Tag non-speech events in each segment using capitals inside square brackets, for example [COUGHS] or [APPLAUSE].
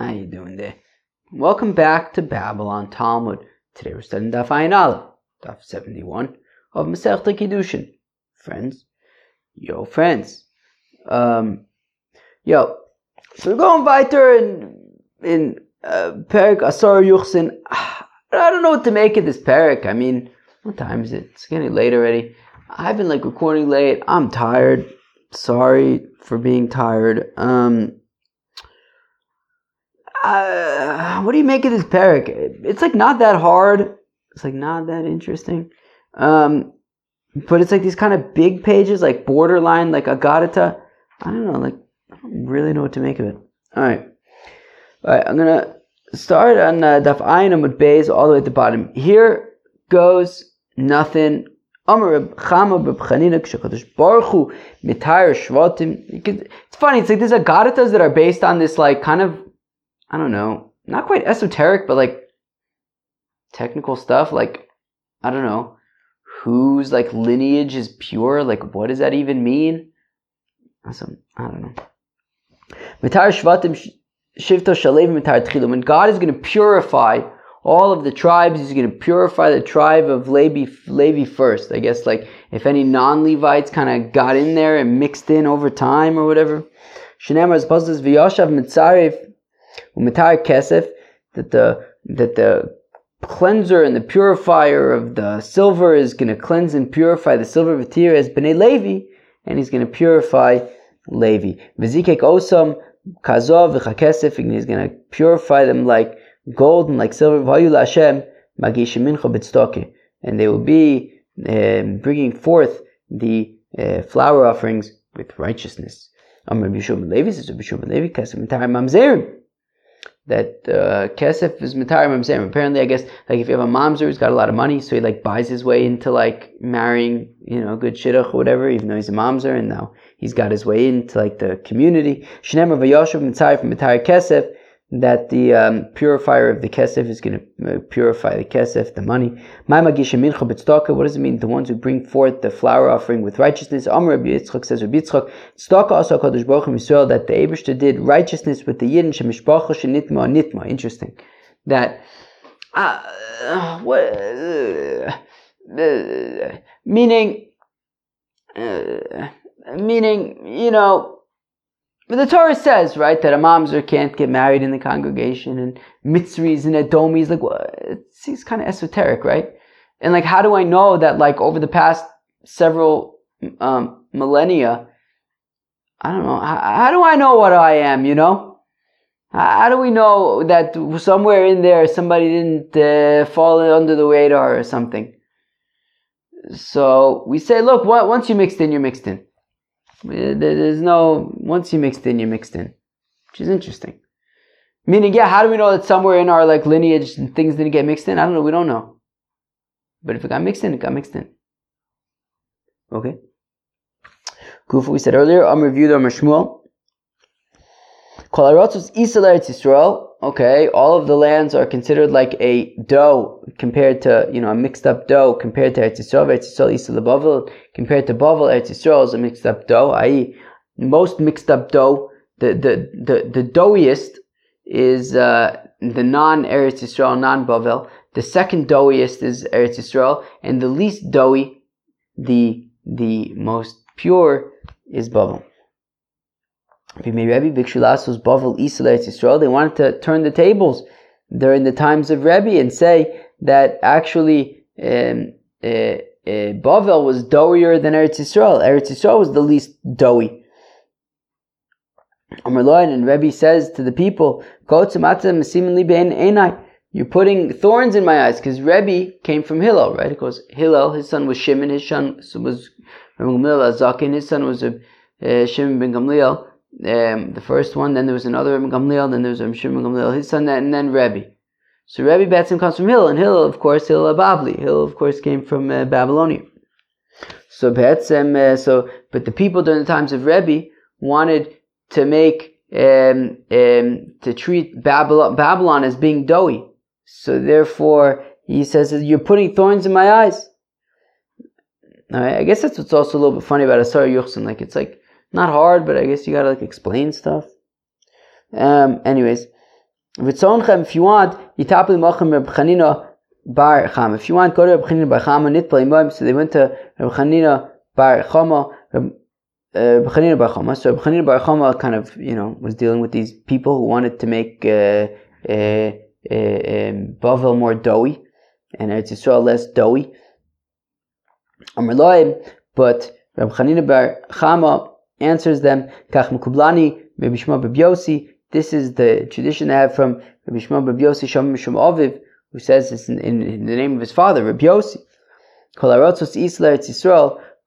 How you doing there? Welcome back to Babble On Talmud. Today we're studying Daf Ayin Aleph, Daf 71 of Masech Kiddushin. Friends, yo friends, um, yo, so we're going weiter in, in uh, Perik Asar Yuchsin. [SIGHS] I don't know what to make of this Perik. I mean, what time is it? It's getting late already. I've been like recording late. I'm tired. Sorry for being tired. Um, uh, what do you make of this parak? It's like not that hard. It's like not that interesting. Um, but it's like these kind of big pages, like borderline, like Agadata. I don't know, like I don't really know what to make of it. All right, all right. I'm gonna start on uh, Daf Ayin with Bays all the way at the bottom. Here goes nothing. It's funny. It's like these agaritas that are based on this like kind of I don't know, not quite esoteric, but like technical stuff. Like, I don't know, whose like lineage is pure? Like, what does that even mean? Awesome. I don't know. Mitar Shvatim Shivto Shalev Mitar Tchilu. When God is going to purify all of the tribes, He's going to purify the tribe of Levi, Levi first. I guess like if any non-Levites kind of got in there and mixed in over time or whatever. Shnemar is V'yoshav Mitzarev Umatar kesef, that the that the cleanser and the purifier of the silver is going to cleanse and purify the silver material as bnei Levi, and he's going to purify Levi. Vizikek osam kazov v'chakesef, and he's going to purify them like gold and like silver. Hashem magishim mincha and they will be um, bringing forth the uh, flower offerings with righteousness. Amr Levi says Levi kesef mamzerim that uh, kesef is mitar mamzerim. Apparently, I guess like if you have a mamzer who's got a lot of money, so he like buys his way into like marrying, you know, a good shidduch or whatever, even though he's a mamzer, and now he's got his way into like the community. Shnemer v'yoshav mitar from mitar kesef that the um, purifier of the kesef is going to uh, purify the kesef, the money. What does it mean? The ones who bring forth the flower offering with righteousness. Amr Rabbi Yitzchak says Rabbi Yitzchak, tzedakah also Kadosh Baruch Hu that the Eibushter did righteousness with the Yidden shemishpacha shenitma nitma. Interesting. That uh, what, uh, meaning uh, meaning you know but the Torah says, right, that a mamzer can't get married in the congregation and mitzris and edomis, like, well, it seems kind of esoteric, right? And like, how do I know that, like, over the past several um, millennia, I don't know, how, how, do I know what I am, you know? How, how do we know that somewhere in there somebody didn't uh, fall under the radar or something? So we say, look, once you're mixed in, you're mixed in. There's no, once you mixed in, you mixed in, which is interesting. Meaning, yeah, how do we know that somewhere in our like lineage things didn't get mixed in? I don't know, we don't know. But if it got mixed in, it got mixed in. Okay. Kufa, we said earlier, I'm reviewed on Shmuel. Kol Eretz Yisrael, okay, all of the lands are considered like a dough compared to, you know, a mixed up dough compared to Eretz Yisrael, Eretz Yisrael, the Bavel, compared to Bavel, Eretz Yisrael is a mixed up dough, i.e., most mixed up dough, the, the, the, the doughiest is uh, the non Eretz Yisrael, non Bavel. The second doughiest is Eretz Yisrael, and the least doughy, the, the most pure, is Bavel. They wanted to turn the tables during the times of Rebbe and say that actually um, uh, uh, Bavel was doughier than Eretz Yisrael. Eretz Yisrael was the least doughy. And Rebbe says to the people, You're putting thorns in my eyes because Rebbe came from Hillel, right? Because Hillel, his son was Shimon, his son was Gamliel Azakin, his son was uh, Shimon ben Gamliel um, the first one, then there was another Gamliel, then there was Rebbe Shimon Gamliel, his son, and then Rebbe. So Rebbe Batsim comes from Hill, and Hill, of course, Hillel Ababli. Hill, of course, came from uh, Babylonia. So Batsim, uh, so, but the people during the times of Rebbe wanted to make, um, um, to treat Babylon, Babylon as being doughy. So therefore, he says, you're putting thorns in my eyes. I guess that's what's also a little bit funny about Asar Yuchsin. Like, it's like, not hard, but I guess you gotta like explain stuff. Um, anyways, v'tzonchem, If you want, Yitapli Mochem Reb Chanina Bar Chama. If you want, go to Reb Chanina Bar Chama, Nitpal Imam. So they went to Reb Chanina Bar Chama. Reb Chanina Bar Chama. So Reb Chanina Bar Chama kind of, you know, was dealing with these people who wanted to make uh, uh, uh, um, Bavel more doughy and Eretz Yisrael less doughy. But Reb Chanina Bar Chama answers them, Kach Mukublani, Rabbi Shema Babyosi. This is the tradition they have from Rabbi Shema Babyosi Shem Mishum who says this in, in, in, the name of his father, Rabbi Yossi.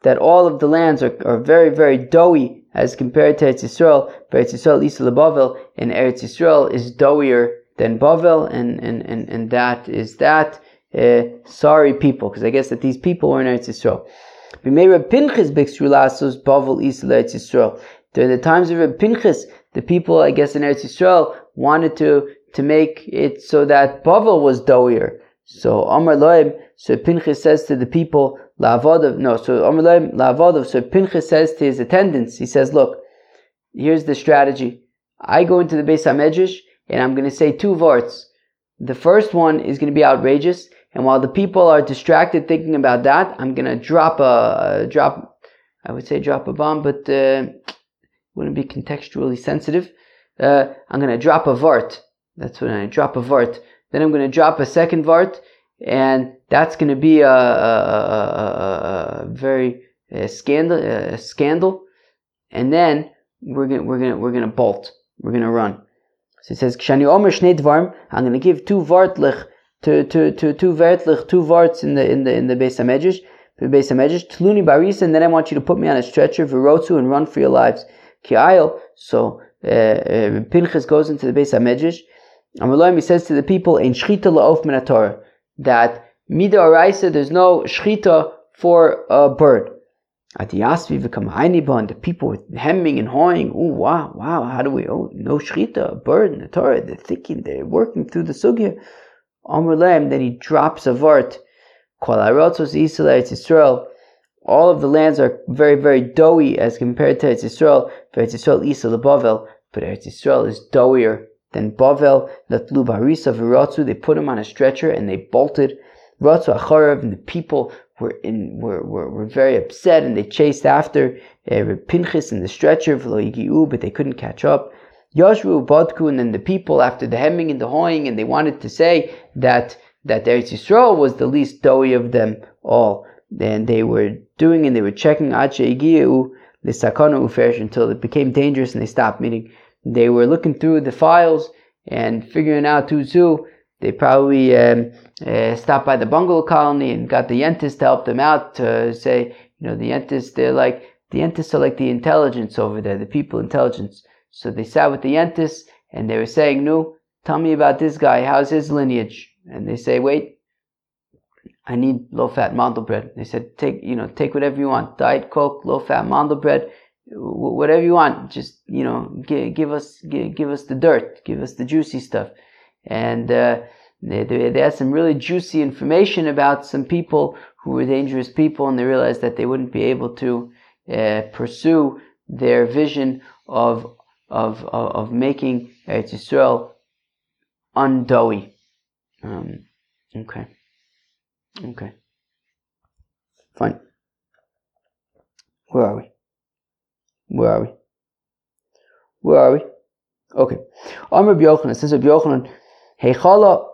That all of the lands are, are very, very doughy as compared to Eretz Yisrael. But Eretz Yisrael, Isla Bavel, and Eretz Yisrael is doughier than Bavel, and, and, and, and that is that. Uh, sorry people, because I guess that these people were in Eretz Yisrael. During the times of Reb Pinchas, the people, I guess, in Eretz Yisrael wanted to, to make it so that Bavel was doughier. So Amar Loim, so Pinchas says to the people, La'avadav, no, so Amar Loim, La'avadav, so Pinchas says to his attendants, he says, look, here's the strategy. I go into the Beis HaMedrash, and I'm going to say two varts. The first one is going to be outrageous, and while the people are distracted thinking about that, I'm to drop a, drop, I would say drop a bomb, but uh, wouldn't be contextually sensitive. Uh, I'm to drop a vart. That's what I drop a vart. Then I'm to drop a second vart, and that's to be a, a, a, a very scandal, a scandal. And then we're going we're gonna we're to bolt. We're to run. So it says, "Kshani shnei dvarm." I'm to give two vartlich to to to two vertlich, two varts in the in the in the Beis Hamedrash. The Beis Hamedrash, tluni barisa, and then I want you to put me on a stretcher, virotzu, and run for your lives. Ki'ayil. So uh, uh, Pinchas goes into the Beis Hamedrash. Amalayim, he says to the people, "In shchita la'of min Torah," that mida oraisa, there's no shchita for a bird. At the Yasvi v'kam and the people with hemming and hawing. Oh wow, wow! How do we? Oh, no shchita, a bird in the Torah. They're thinking, they're working through the sugya. Amalayim, then he drops a vart. Kol harotzos Yisrael all of the lands are very, very doughy as compared to Eretz Yisrael. Eretz Yisrael, Isa Bavel, but Eretz Yisrael is doughier than Bavel. Latlu Barisa Viratzu, they put him on a stretcher and they bolted. Ratzu Acharav, and the people were in were, were, were very upset and they chased after uh, Pinchas in the stretcher, but they couldn't catch up. Yashru Badku, and the people after the hemming and the hawing, and they wanted to say that that Eretz Yisrael was the least doughy of them all. Then they were doing and they were checking the Sakana Ufresh until it became dangerous and they stopped. Meaning they were looking through the files and figuring out who's who. They probably um, uh, stopped by the bungalow colony and got the Yentis to help them out to say, you know, the Yentis, they're like, the Yentis are like the intelligence over there, the people intelligence. So they sat with the Yentis and they were saying, no, tell me about this guy, how's his lineage? And they say, wait, I need low fat mandel bread. They said, take, you know, take whatever you want. Diet Coke, low fat mandel bread, whatever you want. Just, you know, give, give us, give, give us the dirt, give us the juicy stuff. And, uh, they, they, they had some really juicy information about some people who were dangerous people and they realized that they wouldn't be able to, uh, pursue their vision of, of, of, of making Eretz Yisrael undoughy. Um, okay. Okay. Fine. Where are we? Where are we? Where are we? Okay. Amr Yochanan says Rabbi Yochanan, Heichala,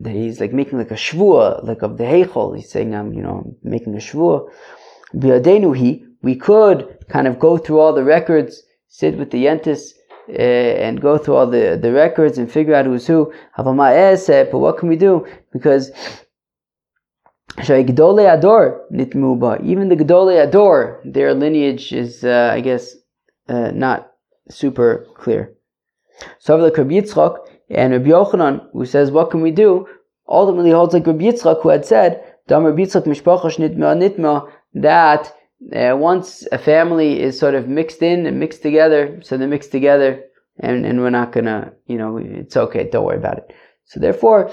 that he's like making like a shvua, like of the Heichal. He's saying, I'm, you know, making a shvua. Biadenu he, we could kind of go through all the records, sit with the Yentis, uh, and go through all the, the records and figure out who's who. Said, but what can we do? Because even the Gedolei Ador, their lineage is, uh, I guess, uh, not super clear. So like Rabbi Yitzchak and Rabbi Yochanan, who says, what can we do? Ultimately holds like Rabbi Yitzchak, who had said, Dam Rabbi Yitzchak nitma that uh, once a family is sort of mixed in and mixed together, so they're mixed together, and, and we're not gonna, you know, it's okay, don't worry about it. So therefore,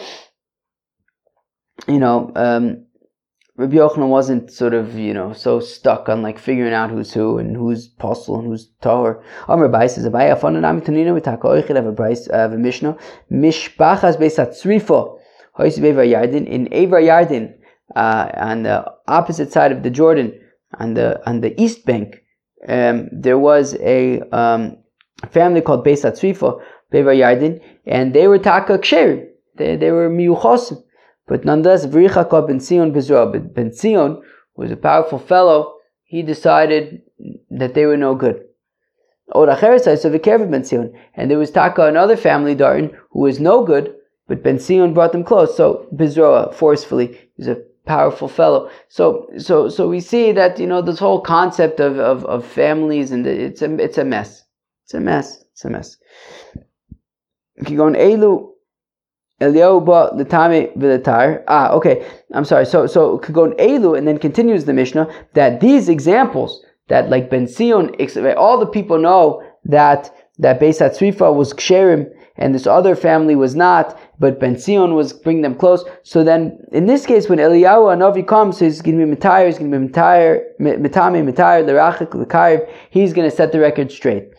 you know, um, Rabbi Yochanan wasn't sort of, you know, so stuck on like figuring out who's who and who's apostle and who's Torah. Amr Bai says, Abai, I found an Amitanina with Taka Oichid of a Bryce, of a Mishnah. Mishpachas Besat Tzrifa. Hoysi Bevar Yardin. In Avar Yardin, uh, on the opposite side of the Jordan, on the, on the east bank, um, there was a, um, family called Besat Tzrifa, Bevar Yardin, and they were Taka Ksherim. They, they were Miyuchosim. But nonetheless, Vrichaka ben Zion but Ben Zion was a powerful fellow. He decided that they were no good. Oracheresai, so Vikev ben Zion, and there was Taka, another family, Darton, who was no good, but Ben Zion brought them close. So Bizroa, forcefully, he's a powerful fellow. So, so, so we see that you know this whole concept of, of, of families and it's a it's a mess. It's a mess. It's a mess. Okay, going Elu Eliyahu ba l'tame v'letar. Ah, okay. I'm sorry. So so Kagon Elu and then continues the Mishnah that these examples that like Ben Sion, all the people know that that Beisat Tzrifa was ksherim and this other family was not, but Ben Sion was bringing them close. So then, in this case, when Eliyahu Anavi comes, he's going to be Mitayr, he's going to be Mitayr, Mitame, Lerachik, Lekayv, he's going to set the record straight.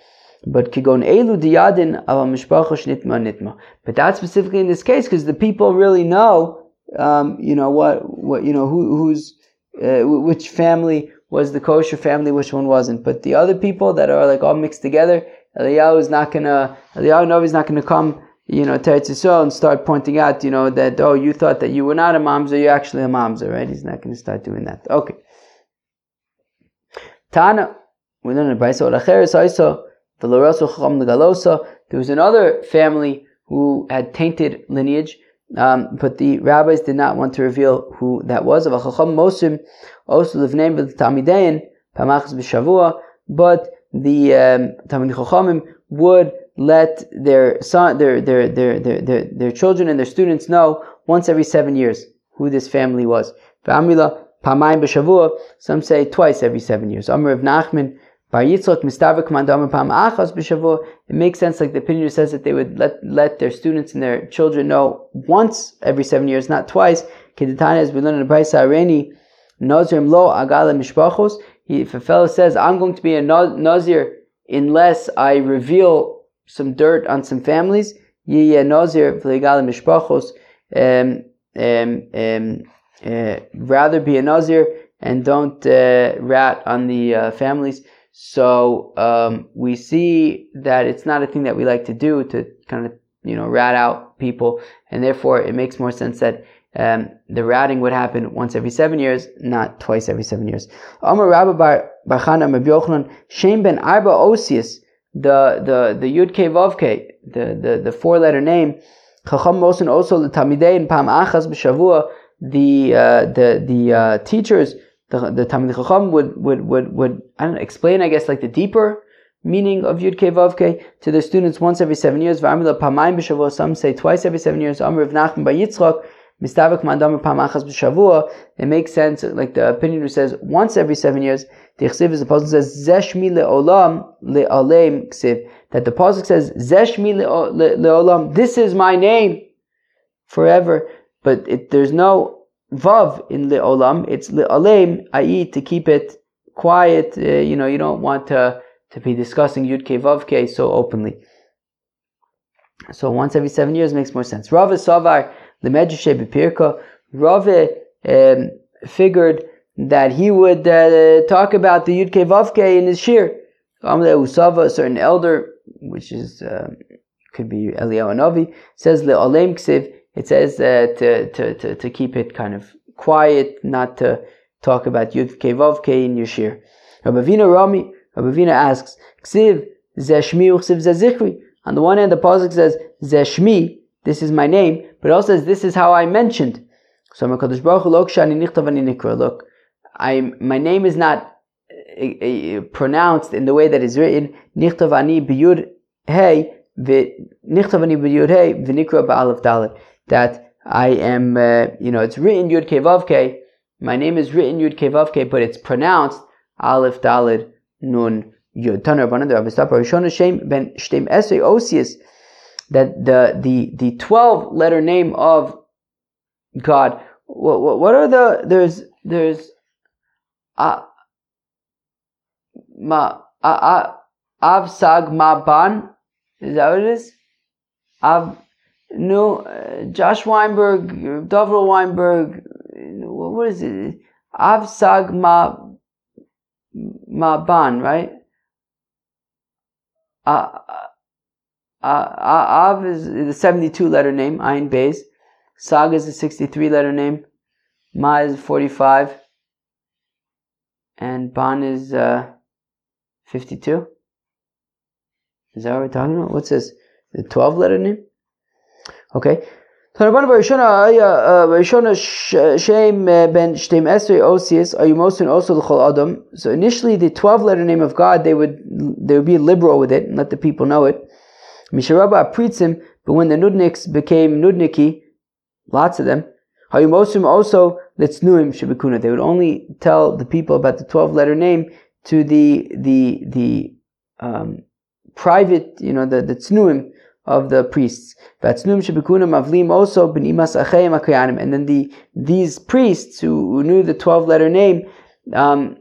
But kigon elu diyadin al nitma nitma. But that's specifically in this case because the people really know, um, you know what, what you know who, who's uh, which family was the kosher family, which one wasn't. But the other people that are like all mixed together, Eliyahu is not gonna, Eliyahu Novi is not gonna come, you know, to Eretz and start pointing out, you know, that oh you thought that you were not a mamzer, you're actually a mamzer, right? He's not gonna start doing that. Okay. Tana, we learn a brayso olacheres also. There was another family who had tainted lineage, um, but the rabbis did not want to reveal who that was. Of Chacham Mosim, also the name of the Tamidayan, Pamachs B'Shavua, But the um, Talmid Chachamim would let their son, their, their, their, their, their, their children and their students know once every seven years who this family was. Some say twice every seven years. Amr of Nachman, it makes sense, like the opinion says that they would let, let their students and their children know once every seven years, not twice. As we learn in the lo agala. If a fellow says, I'm going to be a Nazir unless I reveal some dirt on some families, Yiyah Nazir v'legala mishpachos, um, um, um, uh, rather be a Nazir and don't uh, rat on the uh, families. So um, we see that it's not a thing that we like to do to kind of you know rat out people, and therefore it makes more sense that um, the routing would happen once every seven years, not twice every seven years. Amar Rabba Bar Yochanan Shem Ben Arba Osius, the the the Yud Vav the the the four letter name. Chacham Mosin also the Tamidei and Pam Achas b'Shavua. The uh, the the uh, teachers the the Talmid Chacham would would would would I don't know, explain I guess like the deeper meaning of Yud Ke Vav to their students once every seven years. Some say twice every seven years. Amr of Nachman by Yitzchak. It makes sense, like the opinion who says once every seven years. The Chsiv is the pasuk says zeshmi leolam lealem ksiv. That the pasuk says zeshmi leolam. This is my name forever. But it, there's no vav in le'olam, it's le'alem, i.e. to keep it quiet. Uh, you know, you don't want to, to be discussing yud ke vav ke so openly. So once every seven years makes more sense. Rava Savar Lemedjushe Bepirka. Rava um, figured that he would uh, talk about the Yud Ke Vav Ke in his shir. Amle Usava, a certain elder, which is um, could be Eliyahu Navi, says le'alem ksiv it says uh, to, to, to, to keep it kind of quiet, not to talk about Yud Ke Vav Ke in your shir. Rabbi Rami, Rabbi asks, Ksiv zeshmi uchsiv zezichri. On the one hand, the pasuk says zeshmi, this is my name, but also says this is how I mentioned. So Hakadosh Baruch Look, my name is not uh, uh, pronounced in the way that is written. Nichtavani biyud hey nichtavani biyud hey v'nikra ba'alef dalet that I am, uh, you know, it's written Yud Ke My name is written Yud Ke but it's pronounced Aleph Dalid Nun Yud. Taner Banad Rabbi Stapa Rishon Hashem Ben Shtem Esrei Osius. That the the the twelve letter name of God. What, what are the there's there's uh, ma uh, av sag ma ban. Is that what it is? Av no uh, Josh Weinberg, Dovro Weinberg. What is it? Av sag ma ma ban, right? Uh, uh, Av is the 72 letter name, Ayin Beis. Sag is the 63 letter name. Ma is 45. And Ban is uh, 52. Is that what we're talking about? What's this? The 12 letter name? Okay. So initially, the 12 letter name of God, they would they would be liberal with it and let the people know it. But when the Nudniks became Nudniki, lots of them, Hayumosim also Litznuim Shibikuna. They would only tell the people about the 12 letter name to the the the um, private, you know, the, the tznuim of the priests. Vatznuim shebikuna mavlim also benimas achayim akayanim. And then the these priests who, who knew the 12 letter name, um,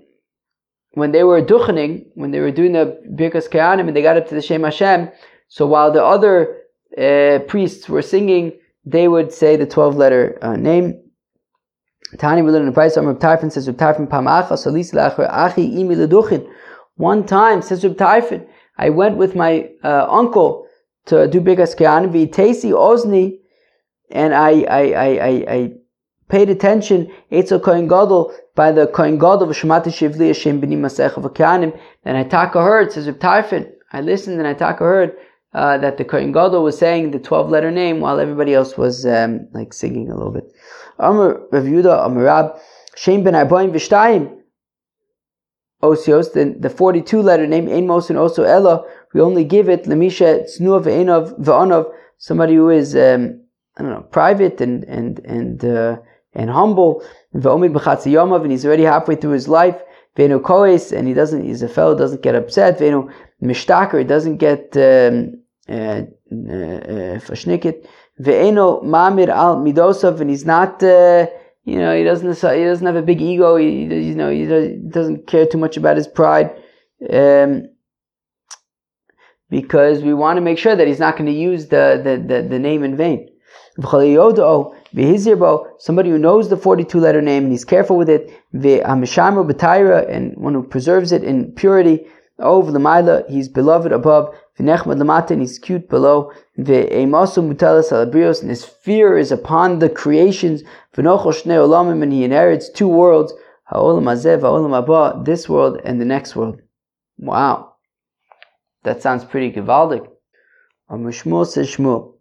when they were duchening, when they were doing the birkas kayanim and they got up to the Shem Hashem, so while the other uh, priests were singing, they would say the 12 letter uh, name. Tani we in the price of says Tarfin Pam Acha Achi. One time says Tarfin, I went with my uh, uncle to do Birkas Kehanim Tasi Ozni, and I I, I, I, I paid attention Eitzel Kohen Gadol by the Kohen Gadol of Shemati Shivli Hashem B'ni Masech of Kehanim. And I taka heard says Tarfin. I listened and I taka heard uh, that the Kohen Gadol was saying the 12 letter name while everybody else was um, like singing a little bit. Amr Rav Yudah, Amr Rab, Shem ben Arbaim V'shtayim, Osios, the, the 42 letter name, Ein Mosin Oso Ella, we only give it Lemisha Tznuah Ve'enov Ve'onov, somebody who is, um, I don't know, private and, and, and, uh, and humble, Ve'omid B'chatzi Yomov, and he's already halfway through his life, Ve'enu Koes, and he doesn't, he's a fellow, doesn't get upset, Ve'enu Mishtaker, he doesn't get, um, Fashnikit, ve'eno mamir al midosov, and he's not, uh, you know, he doesn't he doesn't have a big ego. He, you know, he doesn't care too much about his pride, um, because we want to make sure that he's not going to use the, the, the, the name in vain. Somebody who knows the 42 letter name and he's careful with it, and one who preserves it in purity, over the he's beloved above, V'nechmad lamata, and he's cute below. Ve'emasu mutalas alabrios, and his fear is upon the creations. V'nochol shnei olamim, and he inherits two worlds. Ha'olam hazeh v'olam haba, this world and the next world. Wow. That sounds pretty gewaldig. Amishmul says Shmuel.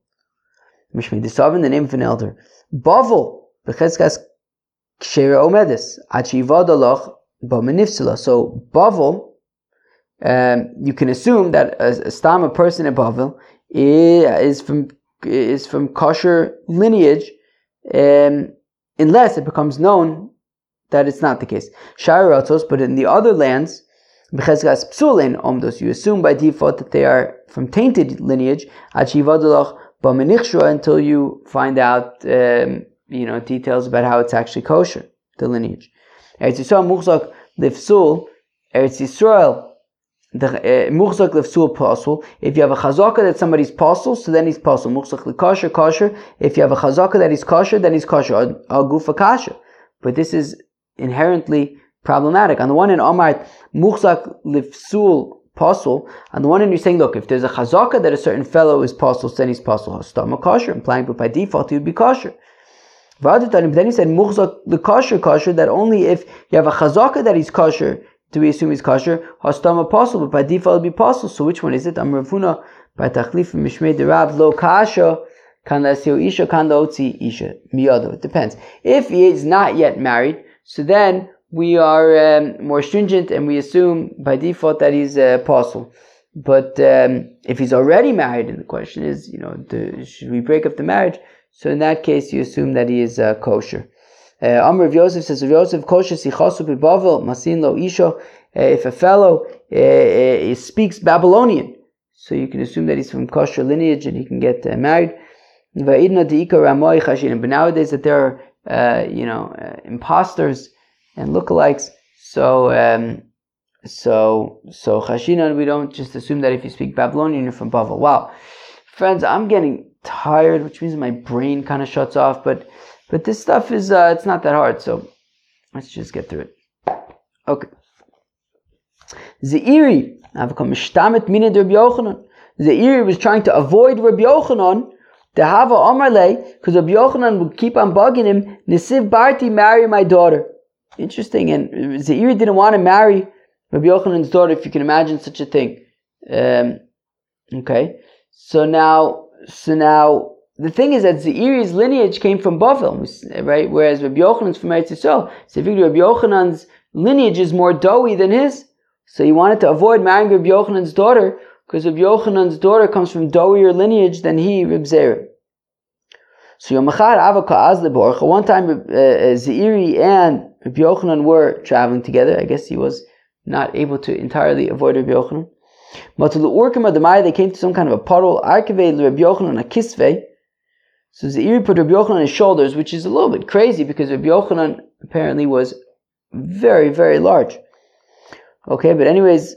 Mishmi, this in the name of an elder. Bavel, b'cheskas kshera omedis, achivad aloch b'menifsila. So, Bavel, um, you can assume that a, a stam, a person in Bavel, is from is from kosher lineage, um, unless it becomes known that it's not the case. Sharatos, but in the other lands, b'chesgas psulin omdos, you assume by default that they are from tainted lineage, until you find out um, you know details about how it's actually kosher, the lineage. Eretz Yisrael Lifsul, Eretz Yisrael Uh, muchzak lefsul pasul. If you have a chazaka that somebody's pasul, so then he's pasul. Muchzak lekasher kosher. If you have a chazaka that he's kosher, then he's kosher. Al gufa kasher. But this is inherently problematic. On the one hand, Omar muchzak lefsul pasul. On the one hand, you're saying, look, if there's a chazaka that a certain fellow is pasul, then he's pasul. Hastama kosher, implying that by default he would be kosher. But then he said muchzak the kosher kosher that only if you have a chazaka that he's kosher do we assume he's kosher? Hastama possible, but by default it'll be possible. So which one is it? I'm Ravuna by Tachlif Mishmei Derab Lo Kasha Kan Isha Kan Isha Miyado. It depends. If he is not yet married, so then we are um, more stringent and we assume by default that he's a uh, apostle. But um, if he's already married, and the question is, you know, the, should we break up the marriage? So in that case, you assume that he is uh, kosher. Uh, Amr of Yosef says, Yosef masin lo isha. Uh, if a fellow uh, speaks Babylonian, so you can assume that he's from kosher lineage and he can get married. But nowadays that there are, uh, you know, uh, imposters and lookalikes. So, um, so, so Chashinan, we don't just assume that if you speak Babylonian, you're from Bavel. Wow. Friends, I'm getting tired, which means my brain kind of shuts off, but, but this stuff is, uh, it's not that hard. So let's just get through it. Okay. Zeiri, Zeiri was trying to avoid Rabbi Yochanan the Hava Omarle, because Rabbi Yochanan would keep on bugging him, Nisiv Barti, marry my daughter. Interesting, and Zeiri didn't want to marry Rabbi Yochanan's daughter, if you can imagine such a thing. Um, okay, so now, so now, the thing is that Zeiri's lineage came from Bavel, right? Whereas Rabbi Yochanan's from Eretz Yisrael. So figured Rabbi Yochanan's lineage is more doughy than his. So he wanted to avoid marrying Rabbi Yochanan's daughter, because Rabbi Yochanan's daughter comes from doughier lineage than he, Reb Zera. So Yom Echad Avaka Azleborcha, one time uh, uh, Zeiri and Rabbi Yochanan were traveling together. I guess he was not able to entirely avoid Rabbi Yochanan. They came to some kind of a puddle. Arkive Rabbi Yochanan a kisve. So Zeiri put Rabbi Yochanan on his shoulders, which is a little bit crazy because Rabbi Yochanan apparently was very, very large. Okay, but anyways,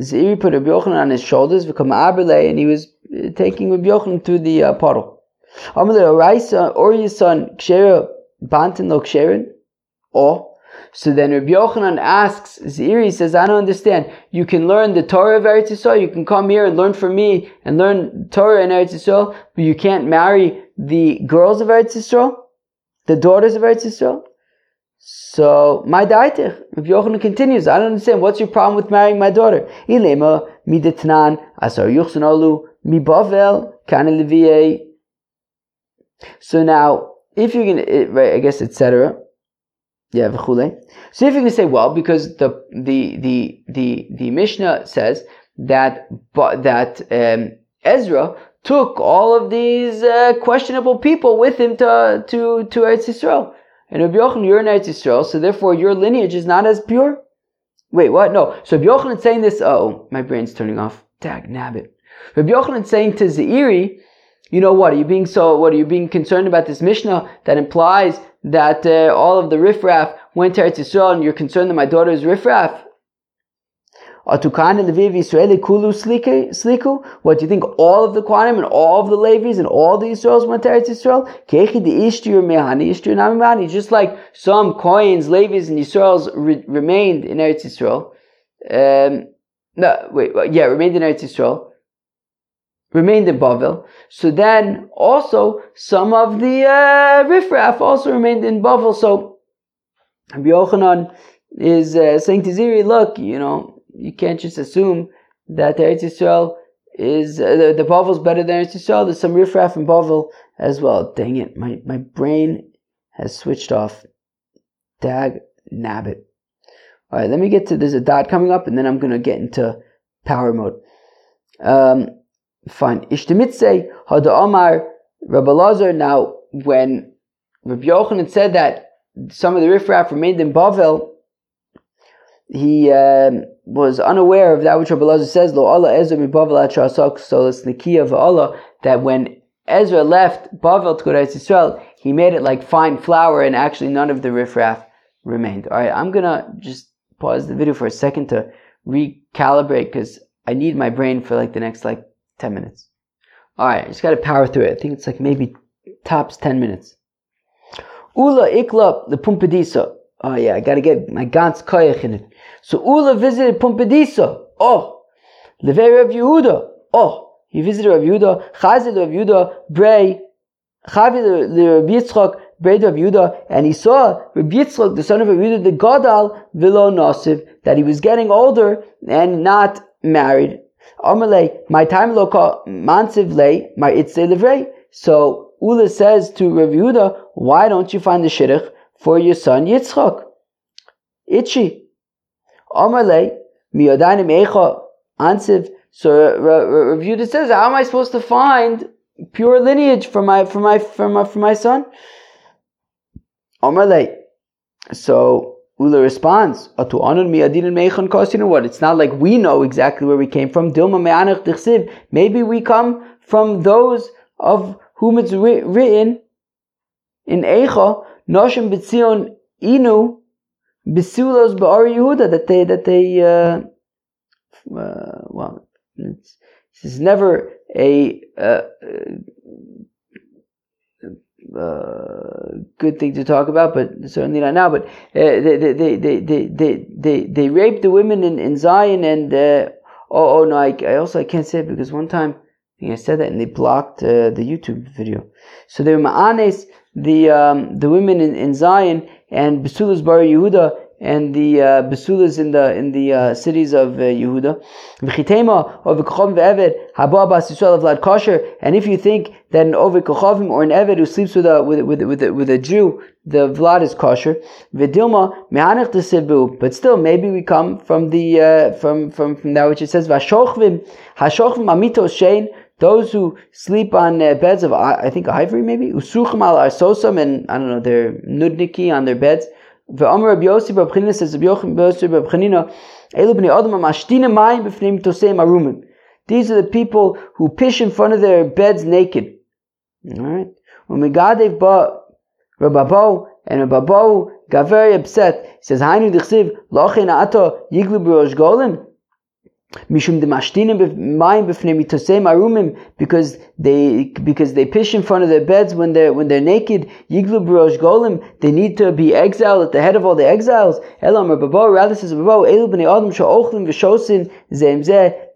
Zeiri put Rabbi Yochanan on his shoulders, become Abele, and he was uh, taking Rabbi Yochanan through the uh, puddle. or your son Kshera Bantin? Or, so then Rabbi Yochanan asks Zeiri, says, I don't understand. You can learn the Torah of Eretz Yisrael, you can come here and learn from me and learn Torah in Eretz Yisrael, but you can't marry the girls of Eretz Yisrael? The daughters of Eretz Yisrael? So, my daitich. Rabbi Yochanan continues, I don't understand. What's your problem with marrying my daughter? Ilema mi So now, if you're gonna, eh, right, I guess, etc. Yeah, v'chule. So if you can say, well, because the the the the the Mishnah says that but that um, Ezra took all of these uh, questionable people with him to to to Eretz Yisrael. And Rabbi Yochanan, you're in Eretz Yisrael, so therefore your lineage is not as pure. Wait, what? No. So Rabbi Yochanan saying this. Oh, my brain's turning off. Dag nabbit. Rabbi Yochanan saying to Zeiri, you know what? Are you being so? What are you being concerned about this Mishnah that implies that uh, all of the riffraff went to Eretz Yisrael, and you're concerned that my daughter is riffraff? What do you think? All of the Quanim and all of the Levis and all the Israels went to Eretz Yisrael? Just like some coins, Levis and Israels re- remained in Eretz Yisrael. Um, no, wait, yeah, remained in Eretz Yisrael. Remained in Bavel. So then also some of the uh, Rifraf also remained in Bavel. So Rabbi Yochanan is uh, saying to Zeiri, look, you know, you can't just assume that the Eretz Yisrael is uh, the, the Bavel is better than Eretz Yisrael. There's some riffraff in Bavel as well. Dang it, my my brain has switched off. Dag nabbit. All right, let me get to there's a dot coming up, and then I'm gonna get into power mode. Um, fine. Ishtamitze hada Omar Rabbi Lazar. Now, when Rabbi Yochanan said that some of the riffraff remained in Bavel, he um, was unaware of that which Rabbi Lazar says, Lo Allah Ezra mi Bavel at solas nikiya Allah, that when Ezra left Bavel to go to Israel, he made it like fine flour and actually none of the riffraff remained. Alright, I'm gonna just pause the video for a second to recalibrate because I need my brain for like the next like 10 minutes. Alright, I just gotta power through it. I think it's like maybe tops 10 minutes. Ula ikla the Pumbedisa. Oh yeah, I gotta get my Gans Koyach in it. So Ula visited Pumbedisa. Oh, Levei Rav Yehuda. Oh, he visited Rav Yehuda. Chazil Rav Yehuda, Bray. Chavi Rav Yitzchak, Bray Rav Yehuda. And he saw Rav Yitzchak, the son of Rav Yehuda, the Gadal, Vilo Nasiv, that he was getting older and not married. Amalei, my time loka lay, my itse levrei. So Ula says to Rav Yehuda, why don't you find the shidduch for your son Yitzchak? Itchy. Amalei miyadanim echa ansiv. So Rav Yehuda says, how am I supposed to find pure lineage for my for my for my for my son? Amalei. So Ula responds, what? It's not like we know exactly where we came from. Dilma me'anach. Maybe we come from those of whom it's written in Eicha, Noshim b'tzion inu Bisulos Ba'ar Yehuda that they that they uh, uh, well it's, this is never a uh, uh, good thing to talk about, but certainly not now. But uh, they, they, they, they, they, they, they, raped the women in, in Zion, and uh, oh, oh no, I, I also I can't say it because one time I I said that, and they blocked uh, the YouTube video. So they were ma'anes the um, the women in, in Zion and Basulas Bar Yehuda and the uh, Basulas in the in the uh, cities of uh, Yehuda. V'chitema of Kochavim ve'eved haba bas Yisrael Vlad kosher. And if you think that an Ovid Kochavim or an Eved who sleeps with a with with with, with a Jew, the Vlad is kosher. V'dilma mehanech tesibu. But still, maybe we come from the uh, from from from that which it says Vashochvim Hashochvim Amitos Shein. Those who sleep on uh, beds of, I think, ivory maybe, usuchim al arsosam, and I don't know, they're nudniki on their beds. These are the people who pish in front of their beds naked. Alright? When Megadev ba Rababo, and Rababo got very upset. He says, Hainu dichsiv, lochen ato yiglu b'rosh arumim because they because they piss in front of their beds when they're when they're naked. Golim. They need to be exiled at the head of all the exiles.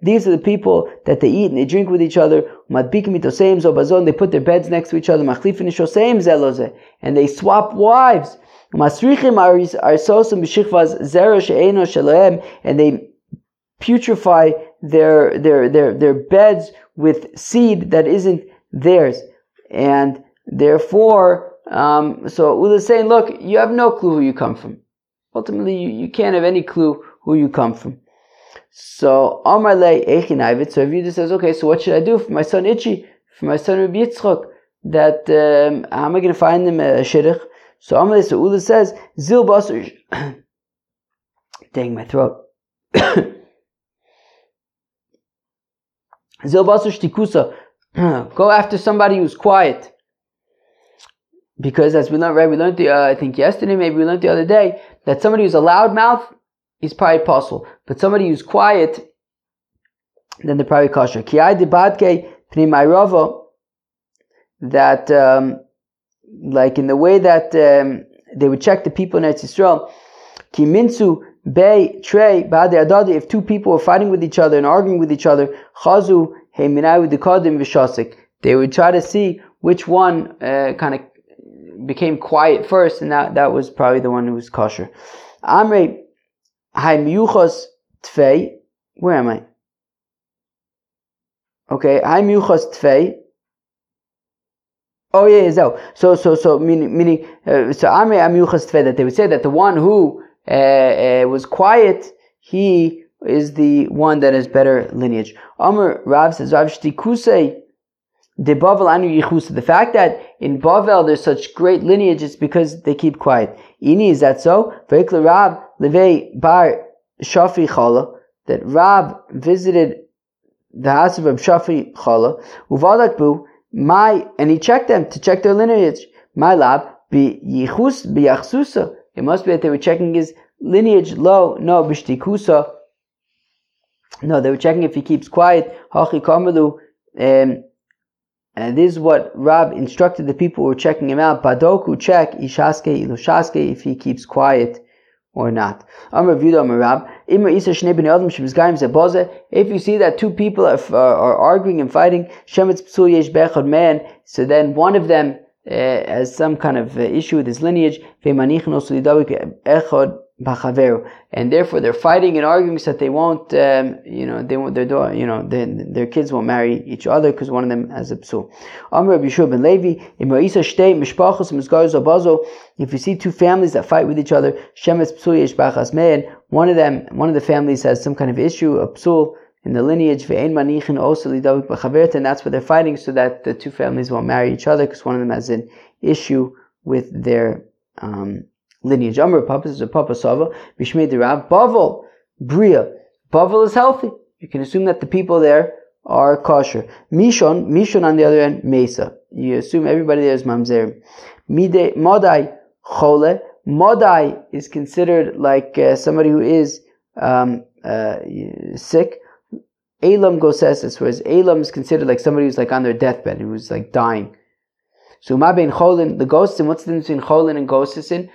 These are the people that they eat and they drink with each other. They put their beds next to each other. And they swap wives. And they putrefy their, their, their, their beds with seed that isn't theirs. And therefore, um, so is saying, look, you have no clue who you come from. Ultimately, you, you can't have any clue who you come from. So Amar Le so Yehuda says, okay, so what should I do for my son Itchy, for my son Rabbi Yitzchok, that, um, how am I going to find him a shidduch? So Amar so Ula says, Zil [COUGHS] dang my throat. [COUGHS] [CLEARS THROAT] Go after somebody who's quiet. Because as we learned, right, we learned the, uh, I think yesterday, maybe we learned the other day, that somebody who's a loud mouth is probably possible. But somebody who's quiet, then they're probably kosher. Debadke pnimayrova, that, um, like in the way that um, they would check the people in Eretz Yisrael, kiminsu Bay, Trey, Bade Adadi, if two people were fighting with each other and arguing with each other, Chazu, Heiminai Dikadim Vishasik, they would try to see which one uh, kind of became quiet first, and that, that was probably the one who was kosher. Amre, Haimyuchos Tfei, where am I? Okay, Haimyuchos Tfei, Oh yeah, so so so so meaning meaning uh, so Amre Amyuchas Tfei that they would say that the one who uh, was quiet, he is the one that has better lineage. Amr Rav says, Rav Shtikuse, the Bavel Anu. The fact that in Bavel there's such great lineage is because they keep quiet. Ini, is that so? Veikla Rav Levei Bar Shafi Chala, that Rav visited the house of Shafi Chala, Uvadak Bu, my, and he checked them to check their lineage. My lab, be Yichus, be Yachsusa. It must be that they were checking his lineage low. No, b'shtikusa. No, they were checking if he keeps quiet. Hachi kamalu. Um, and this is what Rab instructed the people who were checking him out. Badoku check ishaske ilushaske if he keeps quiet or not. If you see that two people are, are arguing and fighting, shemitsuyesh baq man so then one of them uh, as some kind of uh, issue with his lineage, and therefore they're fighting and arguing so that they won't, um, you know, they won't, their daughter, you know, their, their kids won't marry each other because one of them has a psul. If you see two families that fight with each other, one of them, one of the families has some kind of issue, a psul, in the lineage, and that's what they're fighting so that the two families won't marry each other because one of them has an issue with their um, lineage. Amr Papa is a Papa Sava, Bishmei Dirab, Bavel, Bria. Bavel is healthy. You can assume that the people there are kosher. Mishon, Mishon on the other end, Mesa. You assume everybody there is Mamzer. Mide, Modai, Chole, Modai is considered like uh, somebody who is um, uh, sick. Elam gosesis, whereas Elam is considered like somebody who's like on their deathbed, who's like dying. So ma bein cholin, the and what's the difference between cholin and ghostisin?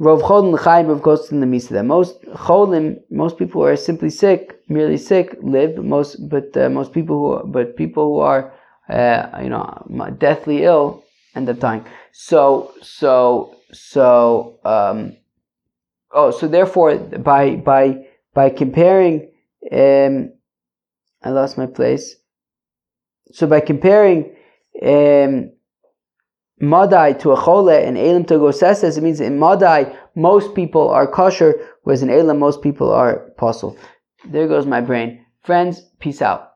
Rov cholin l'chaim, rov ghostin l'misa. Most cholim, most people who are simply sick, merely sick, live. But most, but uh, most people who, are, but people who are, uh, you know, deathly ill end up dying. So, so, so, um, oh, so therefore, by by by comparing, um, I lost my place. So by comparing. Um, Madai to a chole and Elam to gosesses, it means in Madai most people are kosher, whereas in Elam most people are pasul. There goes my brain. Friends, peace out.